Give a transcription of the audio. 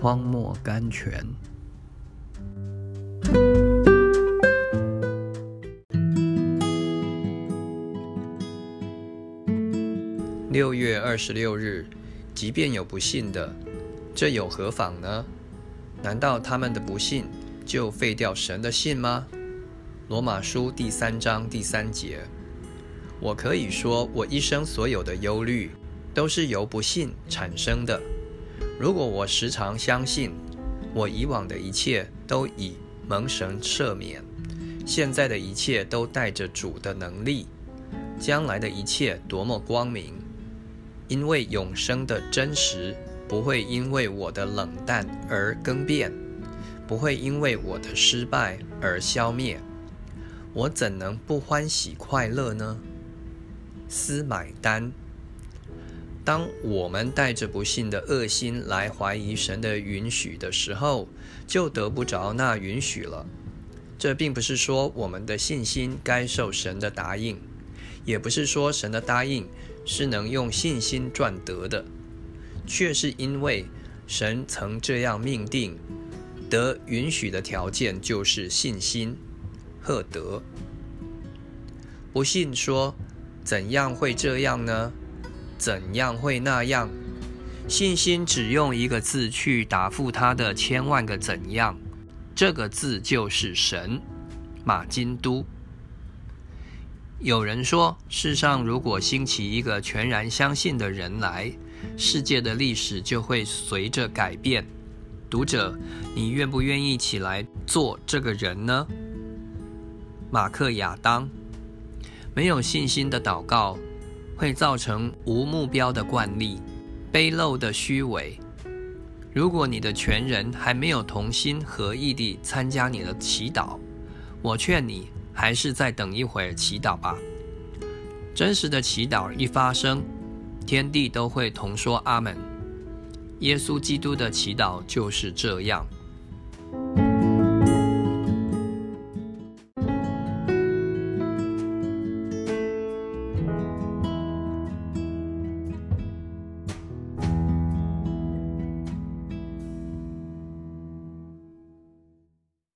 荒漠甘泉。六月二十六日，即便有不信的，这有何妨呢？难道他们的不信就废掉神的信吗？罗马书第三章第三节，我可以说，我一生所有的忧虑都是由不信产生的。如果我时常相信，我以往的一切都已蒙神赦免，现在的一切都带着主的能力，将来的一切多么光明！因为永生的真实不会因为我的冷淡而更变，不会因为我的失败而消灭，我怎能不欢喜快乐呢？思买单。当我们带着不幸的恶心来怀疑神的允许的时候，就得不着那允许了。这并不是说我们的信心该受神的答应，也不是说神的答应是能用信心赚得的，却是因为神曾这样命定，得允许的条件就是信心。赫德不信说，怎样会这样呢？怎样会那样？信心只用一个字去答复他的千万个怎样，这个字就是神。马金都。有人说，世上如果兴起一个全然相信的人来，世界的历史就会随着改变。读者，你愿不愿意起来做这个人呢？马克亚当。没有信心的祷告。会造成无目标的惯例、卑陋的虚伪。如果你的全人还没有同心合意地参加你的祈祷，我劝你还是再等一会儿祈祷吧。真实的祈祷一发生，天地都会同说阿门。耶稣基督的祈祷就是这样。